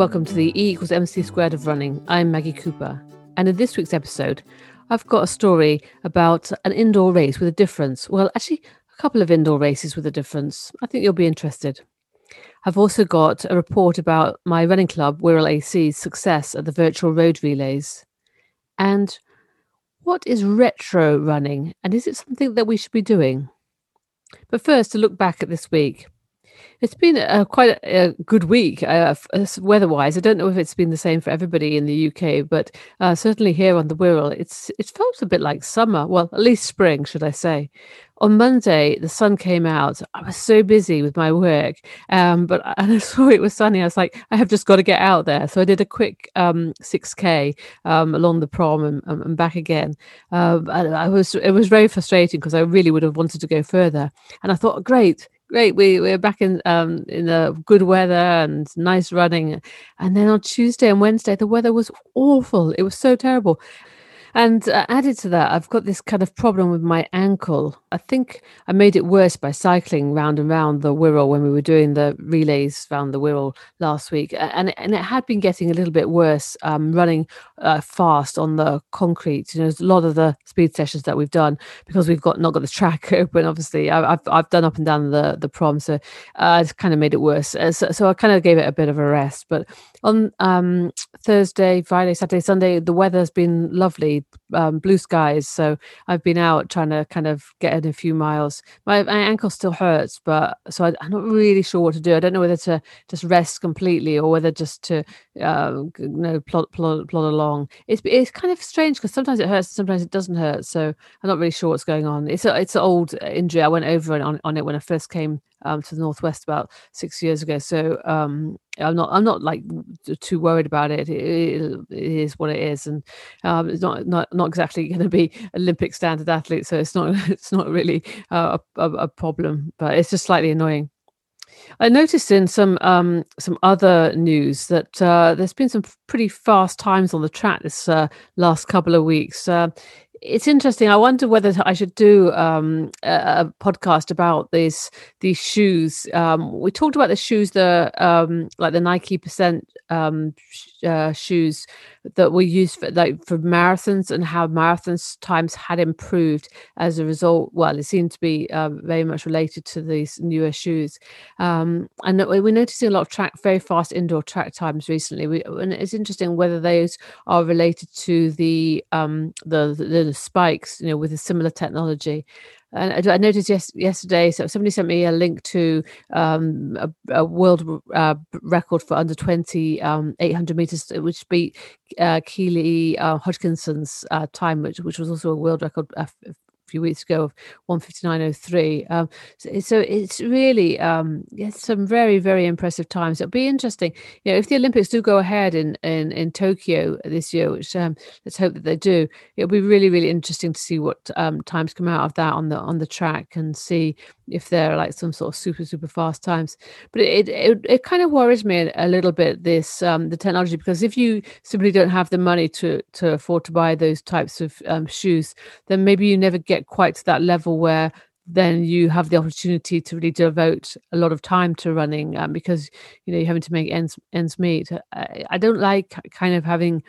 welcome to the E equals MC squared of running. I'm Maggie Cooper, and in this week's episode, I've got a story about an indoor race with a difference. Well, actually, a couple of indoor races with a difference. I think you'll be interested. I've also got a report about my running club, Wirral AC's success at the virtual road relays. And what is retro running, and is it something that we should be doing? But first, to look back at this week. It's been a, quite a, good week uh, weather-wise. I don't know if it's been the same for everybody in the UK, but uh, certainly here on the Wirral, it's it felt a bit like summer. Well, at least spring, should I say? On Monday, the sun came out. I was so busy with my work, um, but and I saw it was sunny. I was like, I have just got to get out there. So I did a quick um, 6k um, along the prom and, and back again. Uh, I was it was very frustrating because I really would have wanted to go further, and I thought, great, great. We we're back in um in the good weather and nice running. And then on Tuesday and Wednesday, the weather was awful. It was so terrible. And uh, added to that, I've got this kind of problem with my ankle. I think I made it worse by cycling round and round the Wirral when we were doing the relays round the Wirral last week, and and it had been getting a little bit worse um, running uh, fast on the concrete. You know, a lot of the speed sessions that we've done because we've got not got the track open. Obviously, I, have I've done up and down the the prom, so uh, it's kind of made it worse. Uh, so, so I kind of gave it a bit of a rest. But on um, Thursday, Friday, Saturday, Sunday, the weather's been lovely um, blue skies. So I've been out trying to kind of get a few miles. My, my ankle still hurts, but so I, am not really sure what to do. I don't know whether to just rest completely or whether just to uh, you know plod, plod, plod along. It's it's kind of strange because sometimes it hurts, sometimes it doesn't hurt. So I'm not really sure what's going on. It's a, it's an old injury. I went over on, on it when I first came um, to the northwest about six years ago. So um, I'm not I'm not like too worried about it. It, it, it is what it is, and um, it's not not not exactly going to be Olympic standard athlete. So it's not it's not really uh, a, a, problem, but it's just slightly annoying. I noticed in some um, some other news that uh, there's been some pretty fast times on the track this uh, last couple of weeks. Uh, it's interesting. I wonder whether I should do um, a, a, podcast about these these shoes. Um, we talked about the shoes, the um, like the Nike Percent um, uh, shoes that were used for like for marathons and how marathons times had improved as a result. Well, it seemed to be uh, very much related to these newer shoes. Um, and we're noticing a lot of track, very fast indoor track times recently. We, and it's interesting whether those are related to the the, the, the spikes, you know, with a similar technology. And I noticed yes, yesterday, so somebody sent me a link to um, a, a, world uh, record for under 20 um, 800 meters, which beat uh, Keely uh, Hodgkinson's uh, time, which, which was also a world record uh, few weeks ago of 159.03. Um, so, so, it's really um, some very very impressive times. It'll be interesting, you know, if the Olympics do go ahead in in, in Tokyo this year, which um, let's hope that they do. It'll be really really interesting to see what um, times come out of that on the on the track and see if they're like some sort of super super fast times. But it it, it kind of worries me a, little bit this um, the technology because if you simply don't have the money to to afford to buy those types of um, shoes, then maybe you never get quite to that level where then you have the opportunity to really devote a lot of time to running um, because you know you're having to make ends ends meet. I, I don't like kind of having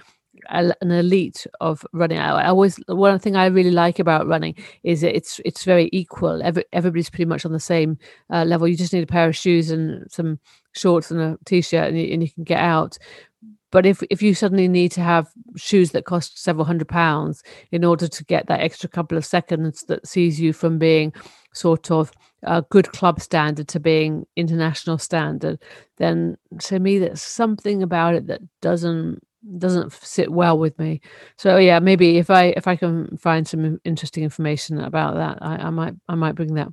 an elite of running. I, always one thing I really like about running is it's it's very equal. Every, everybody's pretty much on the same uh, level. You just need a pair of shoes and some shorts and a t-shirt, and you, and you can get out. But if if you suddenly need to have shoes that cost several hundred pounds in order to get that extra couple of seconds that sees you from being sort of a good club standard to being international standard, then to me there's something about it that doesn't doesn't sit well with me. So yeah, maybe if I if I can find some interesting information about that, I, I might I might bring that.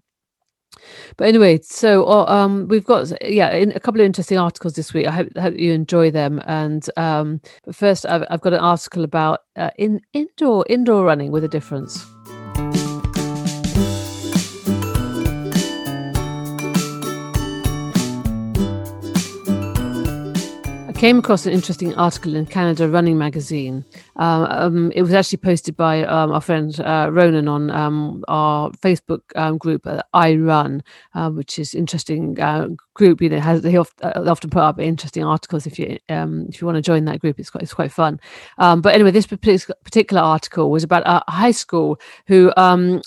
But anyway, so um, we've got yeah a couple of interesting articles this week. I hope, hope you enjoy them. And um, but first, I've, I've got an article about uh, in indoor indoor running with a difference. Came across an interesting article in Canada Running magazine Uh, um, it was actually posted by um, our friend uh, Ronan on um, our Facebook um, group, uh, I Run, uh, which is interesting uh, group. You know, has they often put up interesting articles if you um, if you want to join that group. It's quite it's quite fun. Um, but anyway, this particular article was about a high school who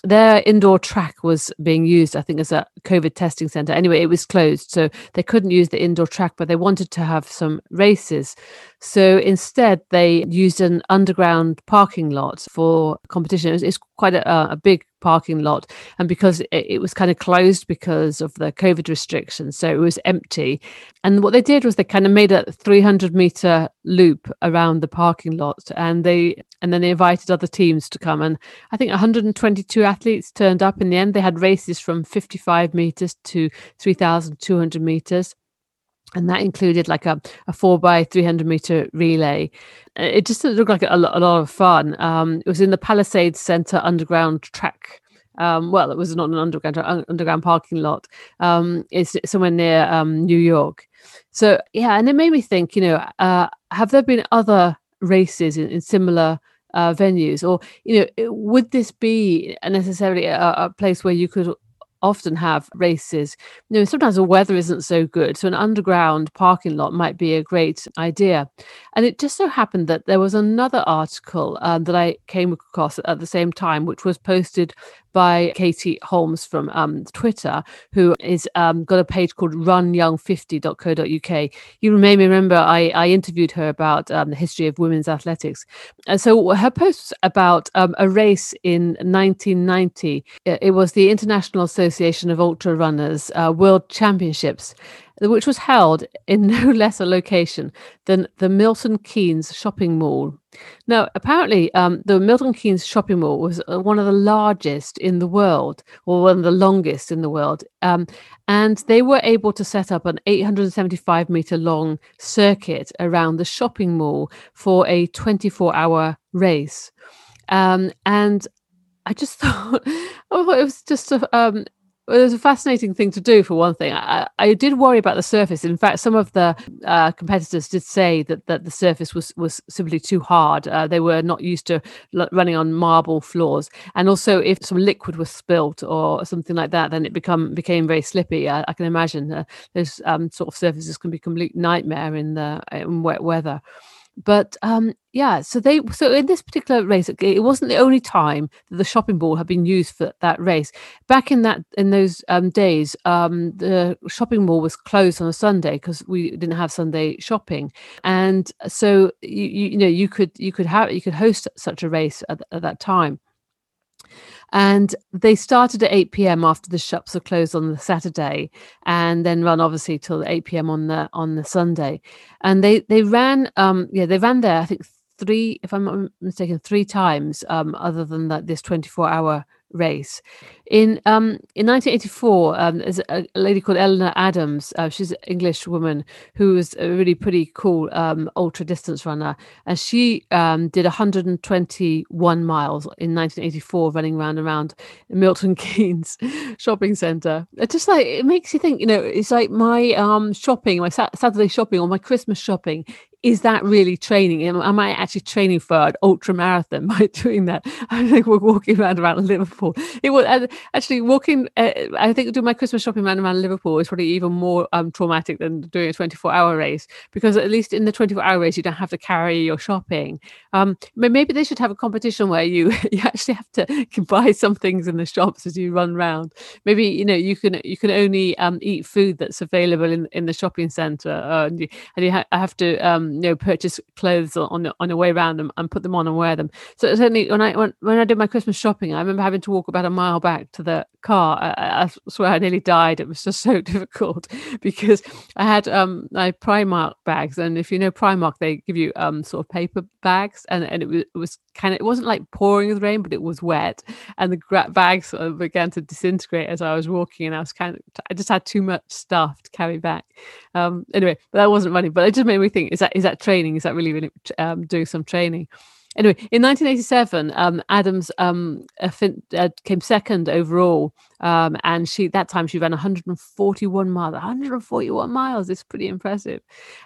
their indoor track was being used, I think, as a COVID testing center. Anyway, it was closed, so they couldn't use the indoor track, but they wanted to have some races. So instead, they used an underground parking lot for competition. It's quite a, a, big parking lot. And because it, it, was kind of closed because of the COVID restrictions, so it was empty. And what they did was they kind of made a 300 meter loop around the parking lot and they and then they invited other teams to come and i think 122 athletes turned up in the end they had races from 55 meters to 3200 meters and that included like a, a four by 300 meter relay. It just looked like a, lot, a lot of fun. Um, it was in the palisades center underground track. Um, well it was not an underground underground parking lot. Um, it's somewhere near um, new york. So yeah and it made me think you know uh, have there been other races in, in similar uh, venues? Or you know would this be necessarily a, a place where you could often have races. You know, sometimes the weather isn't so good, so an underground parking lot might be a great idea. And it just so happened that there was another article um, that I came across at the same time, which was posted by Katie Holmes from um, Twitter, who is um, got a page called runyoung50.co.uk. You may remember I, I interviewed her about um, the history of women's athletics. And so her post was about um, a race in 1990. It was the International Association of Ultra Runners uh, World Championships which was held in no less a location than the Milton Keynes shopping mall. Now, apparently, um, the Milton Keynes shopping mall was uh, one of the largest in the world, or one of the longest in the world. Um, and they were able to set up an 875 meter long circuit around the shopping mall for a 24 hour race. Um, and I just thought, I thought it was just a, um, well, it was a fascinating thing to do for one thing. I, I did worry about the surface. In fact, some of the uh, competitors did say that, that the surface was, was simply too hard. Uh, they were not used to l- running on marble floors, and also if some liquid was spilt or something like that, then it become became very slippy. I, I can imagine uh, those um, sort of surfaces can be complete nightmare in the in wet weather but um, yeah, so they so in this particular race, it wasn't the only time that the shopping mall had been used for that race. Back in that in those um, days, um, the shopping mall was closed on a Sunday because we didn't have Sunday shopping, and so you, you, you know you could you could have you could host such a race at, at that time. And they started at 8 p.m. after the shops were closed on the Saturday, and then run obviously till 8 p.m. on the on the Sunday. And they they ran um yeah they ran there I think three if I'm not mistaken three times um other than that this 24 hour race. In um, in 1984, um, there's a, lady called Eleanor Adams. Uh, she's an English woman who was a really pretty cool um, ultra distance runner, and she um, did 121 miles in 1984, running around around Milton Keynes shopping centre. It just like it makes you think. You know, it's like my um, shopping, my Saturday shopping or my Christmas shopping is that really training? Am, I actually training for an ultra marathon by doing that? I think we're walking around around Liverpool. It was actually walking. Uh, I think doing my Christmas shopping around around Liverpool is probably even more um, traumatic than doing a 24 hour race because at least in the 24 hour race you don't have to carry your shopping. Um, maybe they should have a competition where you you actually have to buy some things in the shops as you run around. Maybe you know you can you can only um, eat food that's available in in the shopping centre, uh, and you, and you ha- have to um, you know purchase clothes on on the way around and, and put them on and wear them. So certainly when I when, when I did my Christmas shopping, I remember having to walk about a mile back to the car. I, I swear I nearly died. It was just so difficult because I had um my Primark bags, and if you know Primark, they give you um sort of paper bags, and and it was, it was kind of it wasn't like pouring with rain, but it was wet, and the bags sort of began to disintegrate as I was walking, and I was kind of I just had too much stuff to carry back. Um, anyway, but that wasn't running, but it just made me think: is that is that training? Is that really really um, doing some training? Anyway, in 1987, um, Adams um, uh, came second overall, um, and she that time she ran 141 miles. 141 miles is pretty impressive.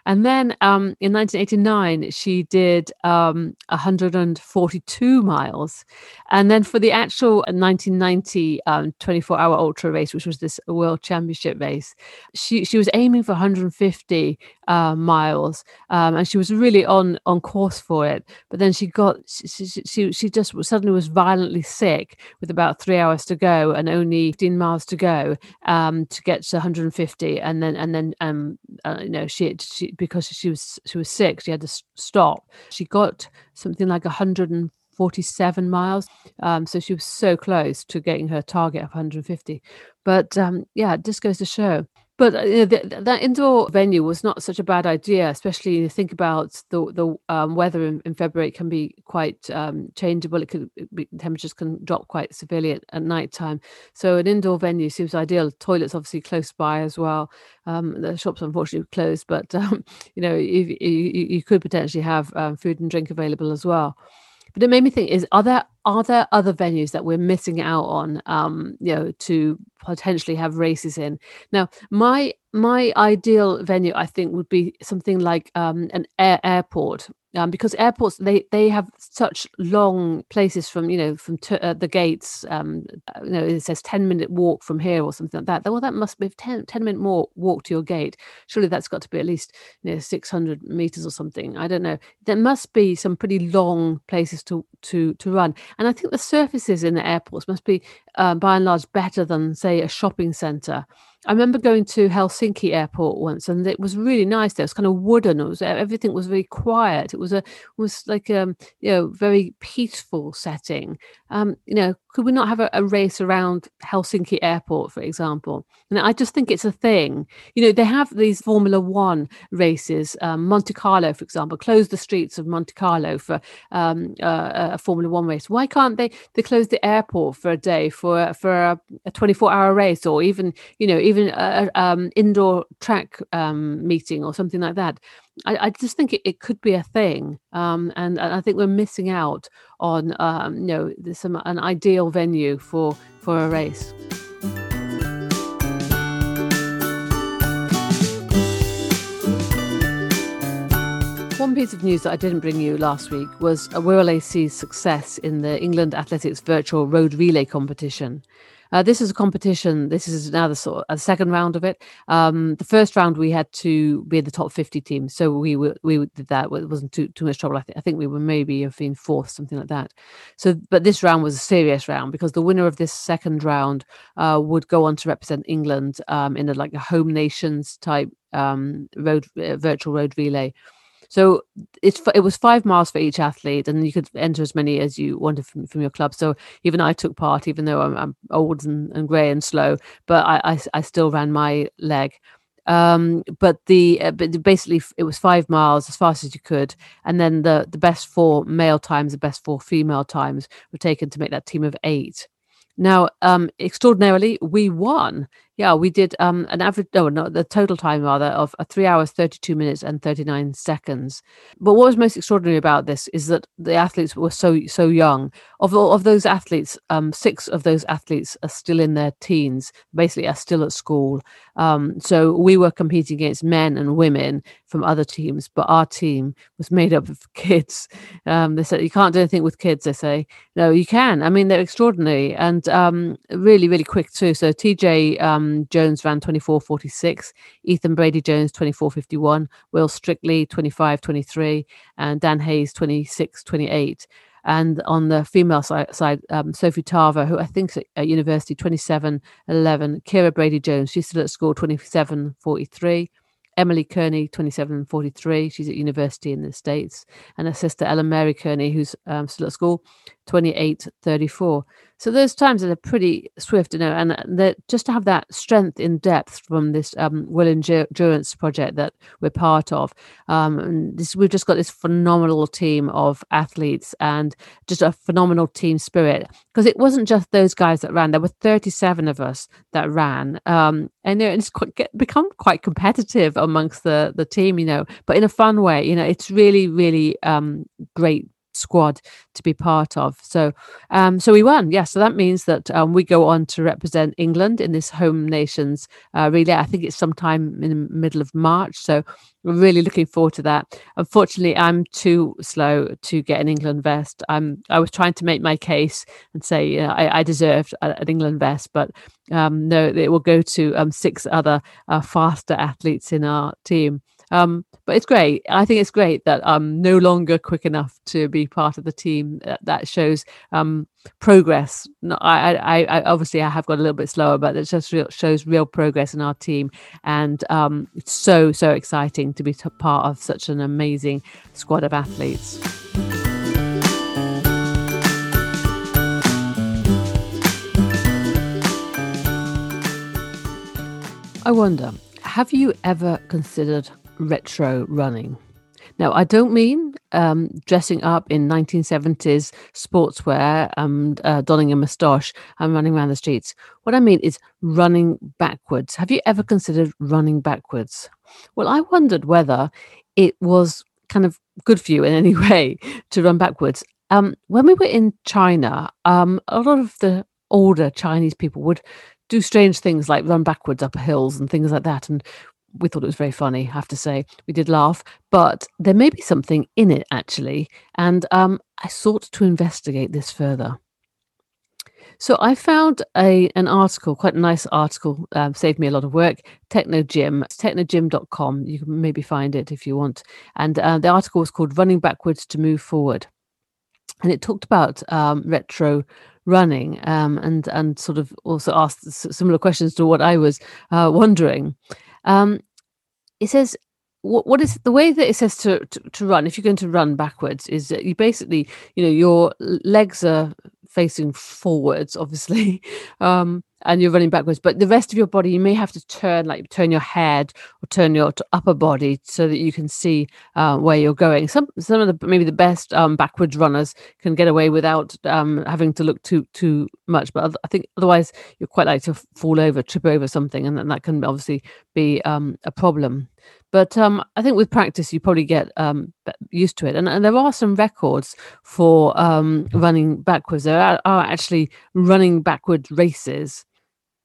And then um, in 1989, she did 142 um, miles, and then for the actual 1990 24-hour um, ultra race, which was this World Championship race, she she was aiming for 150 uh, miles, and she was really on on course for it. But then she got she, she, she just suddenly was violently sick with about three hours to go and only 15 miles to go um, to get to 150 and then and then um, uh, you know she, she because she was she was sick she had to stop. She got something like 147 miles um, so she was so close to getting her target of 150 but um, yeah it just goes to show but uh, the, that indoor venue was not such a bad idea, especially you think about the the um, weather in, in, February. Can be quite um, changeable. It could be, temperatures can drop quite severely at, at night time. So an indoor venue seems ideal. Toilets obviously close by as well. Um, the shops unfortunately closed, but um, you know you, you, you, could potentially have um, food and drink available as well. But it made me think: is are there are there other venues that we're missing out on? Um, you know, to potentially have races in. Now, my my ideal venue, I think, would be something like um, an air airport um, because airports they they have such long places from you know from uh, the gates um, uh, you know it says 10 minute walk from here or something like that. Well that must be 10, 10 minute more walk to your gate surely that's got to be at least you know 600 meters or something. I don't know. There must be some pretty long places to to to run. And i think the surfaces in the airports must be uh, by and large better than say a shopping center I remember going to Helsinki airport once, and it was really nice. There it was kind of wooden. It was everything was very quiet. It was a was like um you know very peaceful setting. Um, you know, could we not have a, a, race around Helsinki airport, for example? And I just think it's a thing. You know, they have these Formula One races. Um, Monte Carlo, for example, close the streets of Monte Carlo for um, uh, a Formula One race. Why can't they? They close the airport for a day for for a, a 24 hour race, or even you know even an um, indoor track um, meeting or something like that. I, I just think it, it, could be a thing, um, and, and, I think we're missing out on um, you know some an ideal venue for for a race. One piece of news that I didn't bring you last week was Wirral AC's success in the England Athletics Virtual Road Relay competition. Uh, this is a competition. This is now the sort of, second round of it. Um, the first round we had to be in the top fifty teams, so we were, we did that. It wasn't too too much trouble. I think I think we were maybe have been fourth, something like that. So, but this round was a serious round because the winner of this second round uh, would go on to represent England um, in a like a home nations type um, road uh, virtual road relay. So it's it was five miles for each athlete, and you could enter as many as you wanted from, from your club. So even I took part, even though I'm, I'm old and, and grey and slow, but I, I, I still ran my leg. Um, but the uh, but basically it was five miles as fast as you could, and then the the best four male times, the best four female times were taken to make that team of eight. Now, um, extraordinarily, we won. Yeah, we did um, an average, no, no, the total time rather of uh, three hours, 32 minutes and 39 seconds. But what was most extraordinary about this is that the athletes were so, so young. Of of those athletes, um, six of those athletes are still in their teens, basically are still at school. Um, so we were competing against men and women from other teams, but our team was made up of kids. Um, they said, you can't do anything with kids, they say. No, you can. I mean, they're extraordinary and um, really, really quick too. So TJ, um, Jones ran 24.46, Ethan Brady Jones 24.51, Will Strictly 25.23, and Dan Hayes 26.28. And on the female side, side um, Sophie Tarver, who I think is at university, 27 11. Kira Brady Jones, she's still at school, 27 43. Emily Kearney, 27 43. She's at university in the States. And her sister Ellen Mary Kearney, who's um, still at school, 28 34. So those times are pretty swift, you know, and just to have that strength in depth from this um, Wirral endurance project that we're part of. Um, this, we've just got this phenomenal team of athletes and just a phenomenal team spirit because it wasn't just those guys that ran. There were 37 of us that ran, um, and it's quite, get, become quite competitive amongst the the team, you know, but in a fun way. You know, it's really really um, great squad to be part of. So, um, so we won. Yeah. So that means that um, we go on to represent England in this home nations uh, relay. I think it's sometime in the middle of March. So we're really looking forward to that. Unfortunately, I'm too slow to get an England vest. I'm. I was trying to make my case and say you know, I, I deserved an England vest, but um, no, it will go to um, six other uh, faster athletes in our team. Um, but it's great. I think it's great that I'm no longer quick enough to be part of the team. That, that shows um, progress. No, I, I, I, obviously I have got a little bit slower, but it just real, shows real progress in our team, and um, it's so so exciting to be t- part of such an amazing squad of athletes. I wonder, have you ever considered retro running. Now, I don't mean um, dressing up in 1970s sportswear and uh, donning a moustache and running around the streets. What I mean is running backwards. Have you ever considered running backwards? Well, I wondered whether it was kind of good for you in any way to run backwards. Um, when we were in China, um, a lot of the older Chinese people would do strange things like run backwards up hills and things like that. And we thought it was very funny, I have to say. We did laugh, but there may be something in it actually. And um, I sought to investigate this further. So I found a an article, quite a nice article, um, saved me a lot of work. Technogym, it's technogym.com. You can maybe find it if you want. And uh, the article was called "Running Backwards to Move Forward," and it talked about um, retro running um, and and sort of also asked similar questions to what I was uh, wondering. Um, it says what, what is the way that it says to, to, to run if you're going to run backwards is that you basically you know your legs are facing forwards obviously. Um, and you're running backwards but the rest of your body you may have to turn like turn your head or turn your upper body so that you can see uh, where you're going some some of the maybe the best um, backwards runners can get away without um, having to look too too much but i think otherwise you're quite likely to fall over trip over something and then that can obviously be um, a problem but um, I think with practice, you probably get um, used to it. And, and, there are some records for um, running backwards. There are, are, actually running backwards races.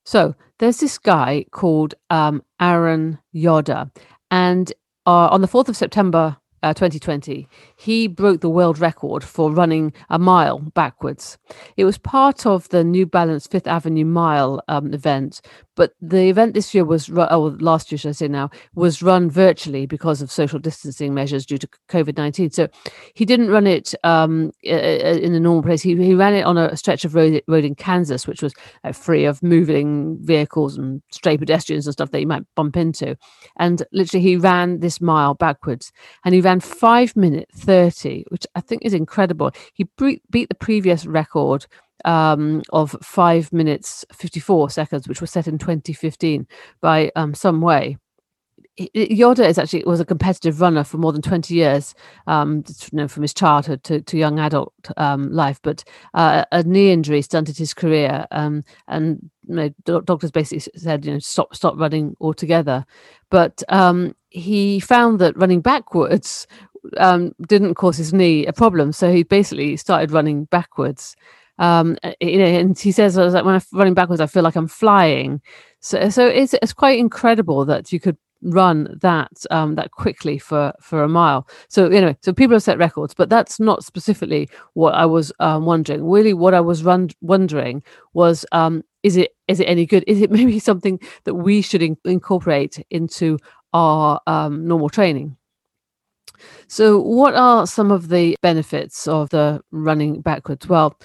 So there's this guy called um, Aaron Yoder. And uh, on the 4th of September uh, 2020, he broke the world record for running a mile backwards. It was part of the New Balance Fifth Avenue Mile um, event, but the event this year was, run, oh, last year, should I say now, was run virtually because of social distancing measures due to COVID 19. So he didn't run it um, in the normal place. He, he ran it on a stretch of road, road in Kansas, which was uh, free of moving vehicles and stray pedestrians and stuff that you might bump into. And literally, he ran this mile backwards and he ran five minute 30, which I think is incredible. He beat the previous record um, of five minutes 54 seconds, which was set in 2015 by um, some way. Yoder is actually was a competitive runner for more than 20 years, um, you know, from his childhood to, to young adult um, life. But uh, a knee injury stunted his career, um, and you know, doctors basically said, you know, stop, stop running altogether. But um, he found that running backwards um, didn't cause his knee a problem, so he basically started running backwards. Um, uh, you know, and he says, "I was like when I'm running backwards, I feel like I'm flying." So, so it's it's quite incredible that you could run that um, that quickly for for a mile. So anyway, so people have set records, but that's not specifically what I was um, wondering. Really, what I was run- wondering was, um, is it is it any good? Is it maybe something that we should in- incorporate into our um, normal training? So, what are some of the benefits of the running backwards? Well,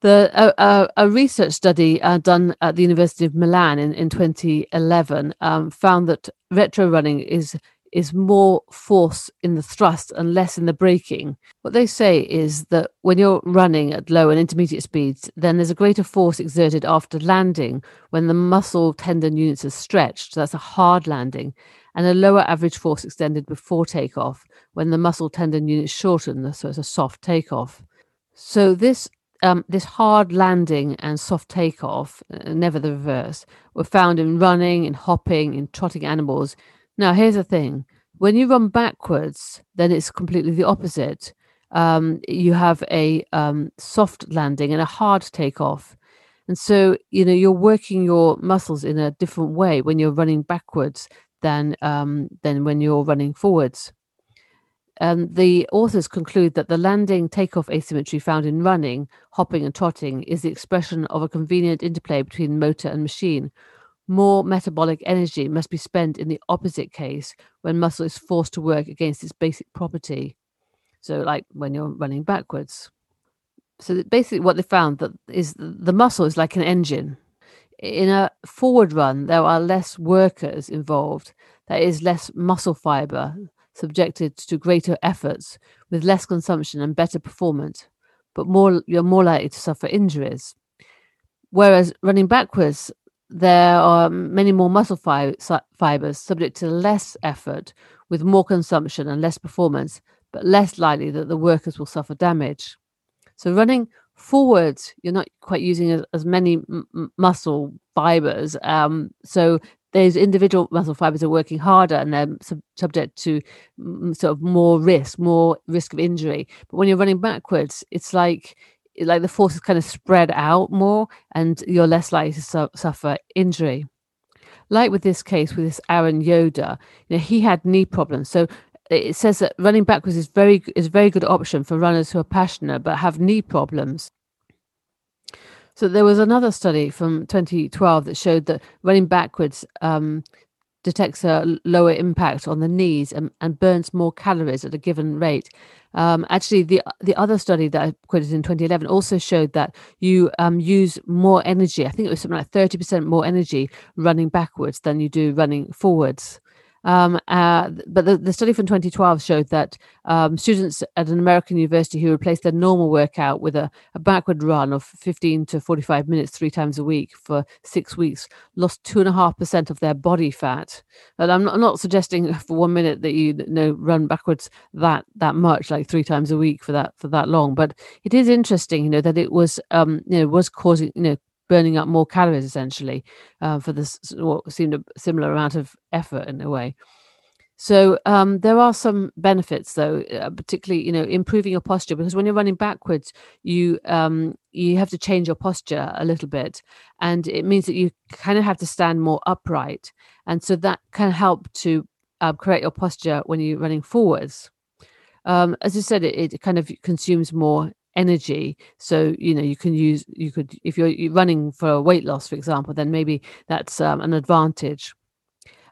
the a research study uh, done at the University of Milan in, in 2011 um, found that retro running is is more force in the thrust and less in the braking. What they say is that when you're running at low and intermediate speeds, then there's a greater force exerted after landing when the muscle tendon units are stretched. So that's a hard landing, and a lower average force extended before takeoff when the muscle tendon units shorten. So it's a soft takeoff. So this um, this hard landing and soft takeoff, uh, never the reverse, were found in running, in hopping, in trotting animals. Now, here's the thing when you run backwards, then it's completely the opposite. um, you have a um, soft landing and a hard takeoff. And so, you know, you're working your muscles in a different way when you're running backwards than um, than when you're running forwards. And the authors conclude that the landing takeoff asymmetry found in running, hopping, and trotting is the expression of a convenient interplay between motor and machine. More metabolic energy must be spent in the opposite case when muscle is forced to work against its basic property. So, like when you're running backwards. So, basically, what they found that is the muscle is like an engine. In a forward run, there are less workers involved. There is less muscle fiber subjected to greater efforts with less consumption and better performance, but more you're more likely to suffer injuries. Whereas running backwards, there are many more muscle fi- fibers subject to less effort with more consumption and less performance, but less likely that the workers will suffer damage. So running forwards, you're not quite using as, as many m- muscle fibers. Um, so those individual muscle fibers are working harder and they're sub- subject to sort of more risk, more risk of injury. But when you're running backwards, it's like like the force is kind of spread out more, and you're less likely to su- suffer injury. Like with this case with this Aaron Yoder, you know, he had knee problems. So it says that running backwards is very is a very good option for runners who are passionate but have knee problems. So there was another study from 2012 that showed that running backwards um, detects a lower impact on the knees and, and, burns more calories at a given rate. Um, actually, the the other study that I quoted in 2011 also showed that you um, use more energy. I think it was something like 30% more energy running backwards than you do running forwards. Um, uh, but the, the, study from 2012 showed that um, students at an American university who replaced their normal workout with a, a, backward run of 15 to 45 minutes three times a week for six weeks lost two and a half percent of their body fat. And I'm not, I'm not, suggesting for one minute that you, you know run backwards that that much, like three times a week for that for that long. But it is interesting, you know, that it was um, you know was causing you know burning up more calories essentially uh, for this what seemed a similar amount of effort in a way. So um, there are some benefits, though, uh, particularly you know improving your posture because when you're running backwards, you um, you have to change your posture a little bit, and it means that you kind of have to stand more upright, and so that can help to uh, your posture when you're running forwards. Um, as I said, it, it kind of consumes more energy. So you know you can use you could if you're running for weight loss for example then maybe that's um, an advantage.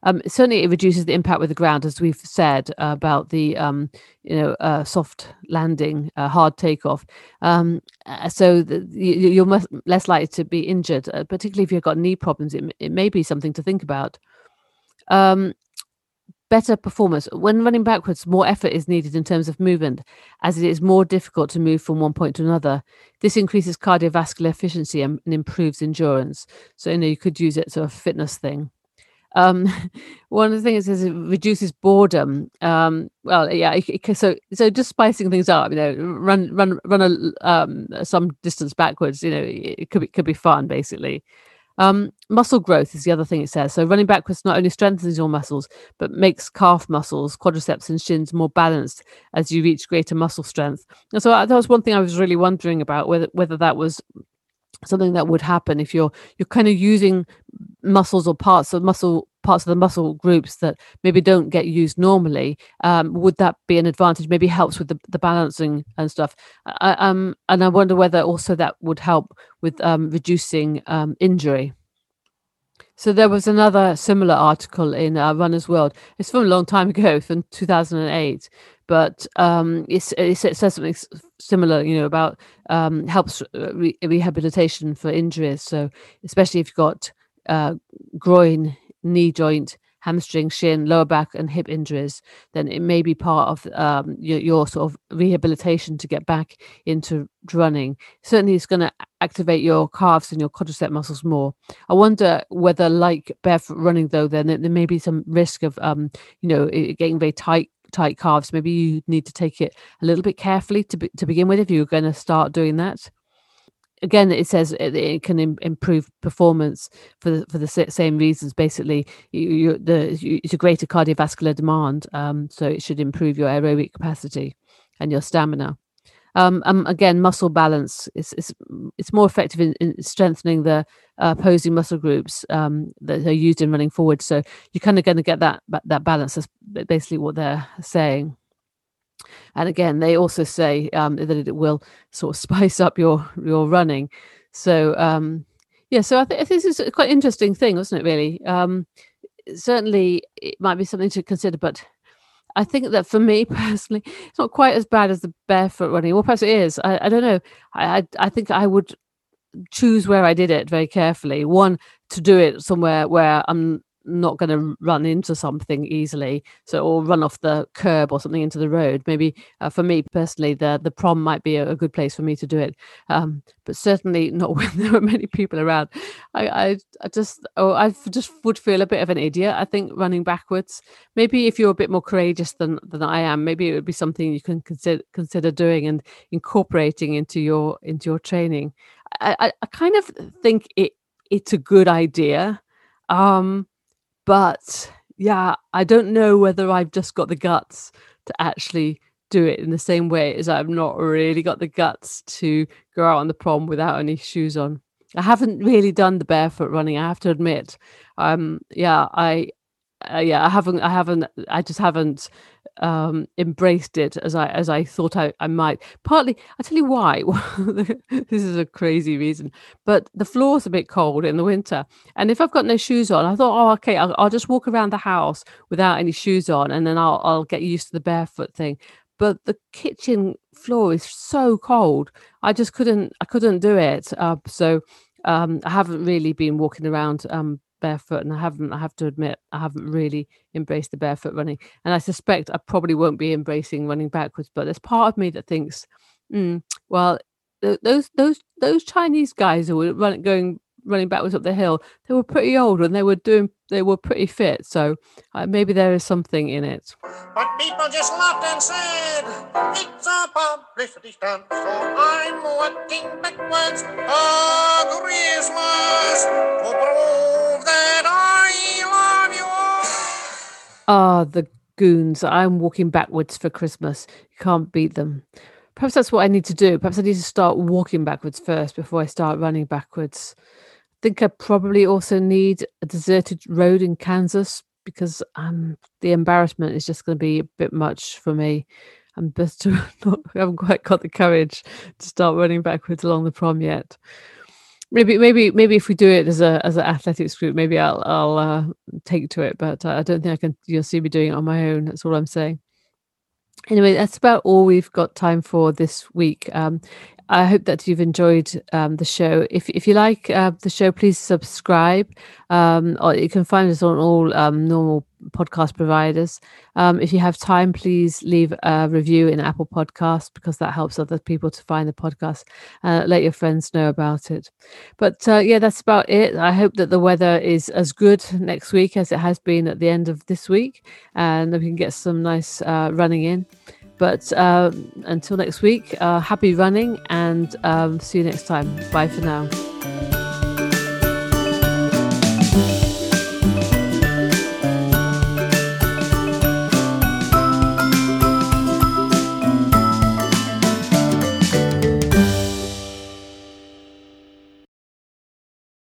Um, certainly it reduces the impact with the ground as we've said uh, about the um, you know uh, soft landing uh, hard takeoff. Um, uh, so the, you, are less likely to be injured uh, particularly if you've got knee problems. It, it may be something to think about. Um, better performance. When running backwards, more effort is needed in terms of movement, as it is more difficult to move from one point to another. This increases cardiovascular efficiency and, and improves endurance. So, you know, you could use it as a fitness thing. Um, one of the things is it reduces boredom. Um, well, yeah. It, it, so, so just spicing things up, you know, run, run, run a, um, some distance backwards. You know, it could be could be fun, basically. Um, muscle growth is the other thing it says. So running backwards not only strengthens your muscles, but makes calf muscles, quadriceps, and shins more balanced as you reach greater muscle strength. And so that was one thing I was really wondering about whether whether that was something that would happen if you're you're kind of using muscles or parts of muscle parts of the muscle groups that maybe don't get used normally um, would that be an advantage? Maybe helps with the, the balancing and stuff. I, um, and i wonder whether also that would help with um, reducing um, injury. So there was another similar article in uh, Runner's World. It's from a long time ago, from 2008, but um, it says something similar, you know, about um, helps uh, re- rehabilitation for injuries. So especially if you've got uh, groin, knee joint, hamstring, shin, lower back, and hip injuries, then it may be part of um, your, your, sort of rehabilitation to get back into running. Certainly, it's going to activate your calves and your quadricep muscles more. I wonder whether, like barefoot running, though, then there may be some risk of, um, you know, getting very tight tight calves maybe you need to take it a little bit carefully to be, to begin with if you're going to start doing that. Again it says it, it can Im- improve performance for the, for the same reasons. Basically you, you the you, it's a greater cardiovascular demand um, so it should improve your aerobic capacity and your stamina Um, um, again, muscle balance is it's, it's more effective in, in strengthening the uh, opposing muscle groups um, that are used in running forward. So you're kind of going to get that that balance. That's basically what they're saying. And again, they also say um, that it will sort of spice up your your running. So um, yeah, so I think this is a quite interesting thing, wasn't it? Really, um, certainly it might be something to consider, but I think that for me personally, it's not quite as bad as the barefoot running. Well, perhaps it is. I, I don't know. I, I, I think I would choose where I did it very carefully. One to do it somewhere where I'm not going to run into something easily so or run off the curb or something into the road. Maybe uh, for me personally the the prom might be a, a, good place for me to do it um, but certainly not when there are many people around. I, I i just oh i just would feel a bit of an idiot i think running backwards. Maybe if you're a bit more courageous than than i am maybe it would be something you can consider consider doing and incorporating into your into your training. I i, I kind of think it it's a good idea um but yeah, I don't know whether I've just got the guts to actually do it in the same way as I've not really got the guts to go out on the prom without any shoes on. I haven't really done the barefoot running. I have to admit. Um, yeah, I, uh, yeah, I haven't. I haven't. I just haven't um, embraced it as I as I thought I, I might. Partly, I tell you why. this is a crazy reason, but the floor's a bit cold in the winter, and if I've got no shoes on, I thought, oh, okay, I'll, I'll just walk around the house without any shoes on, and then I'll I'll get used to the barefoot thing. But the kitchen floor is so cold, I just couldn't I couldn't do it. Uh, so um, I haven't really been walking around um, barefoot and I haven't I have to admit I haven't really embraced the barefoot running. And I suspect I probably won't be embracing running backwards but there's part of me that thinks mm, well th- those those those Chinese guys who were running going running backwards up the hill they were pretty old and they were doing they were pretty fit so uh, maybe there is something in it. But people just laughed and said it's a publicity stunt so I'm walking backwards. A ah the goons I'm walking backwards for Christmas you can't beat them Perhaps that's what I need to do. Perhaps I need to start walking backwards first before I start running backwards I think I probably also need a deserted road in Kansas because um, the embarrassment is just going to be a bit much for me. I'm just not, I haven't quite got the courage to start running backwards along the prom yet. Maybe, maybe, maybe if we do it as a as an athletics group, maybe I'll I'll uh, take to it. But uh, I don't think I can. You'll see me doing it on my own. That's all I'm saying. Anyway, that's about all we've got time for this week. Um, I hope that you've enjoyed um, the show. If if you like uh, the show, please subscribe. Um, or you can find us on all um, normal podcast providers. Um, if you have time, please leave a review in Apple Podcasts because that helps other people to find the podcast. Uh, let your friends know about it. But uh, yeah, that's about it. I hope that the weather is as good next week as it has been at the end of this week, and we can get some nice uh, running in. But um, until next week, uh, happy running and um, see you next time. Bye for now.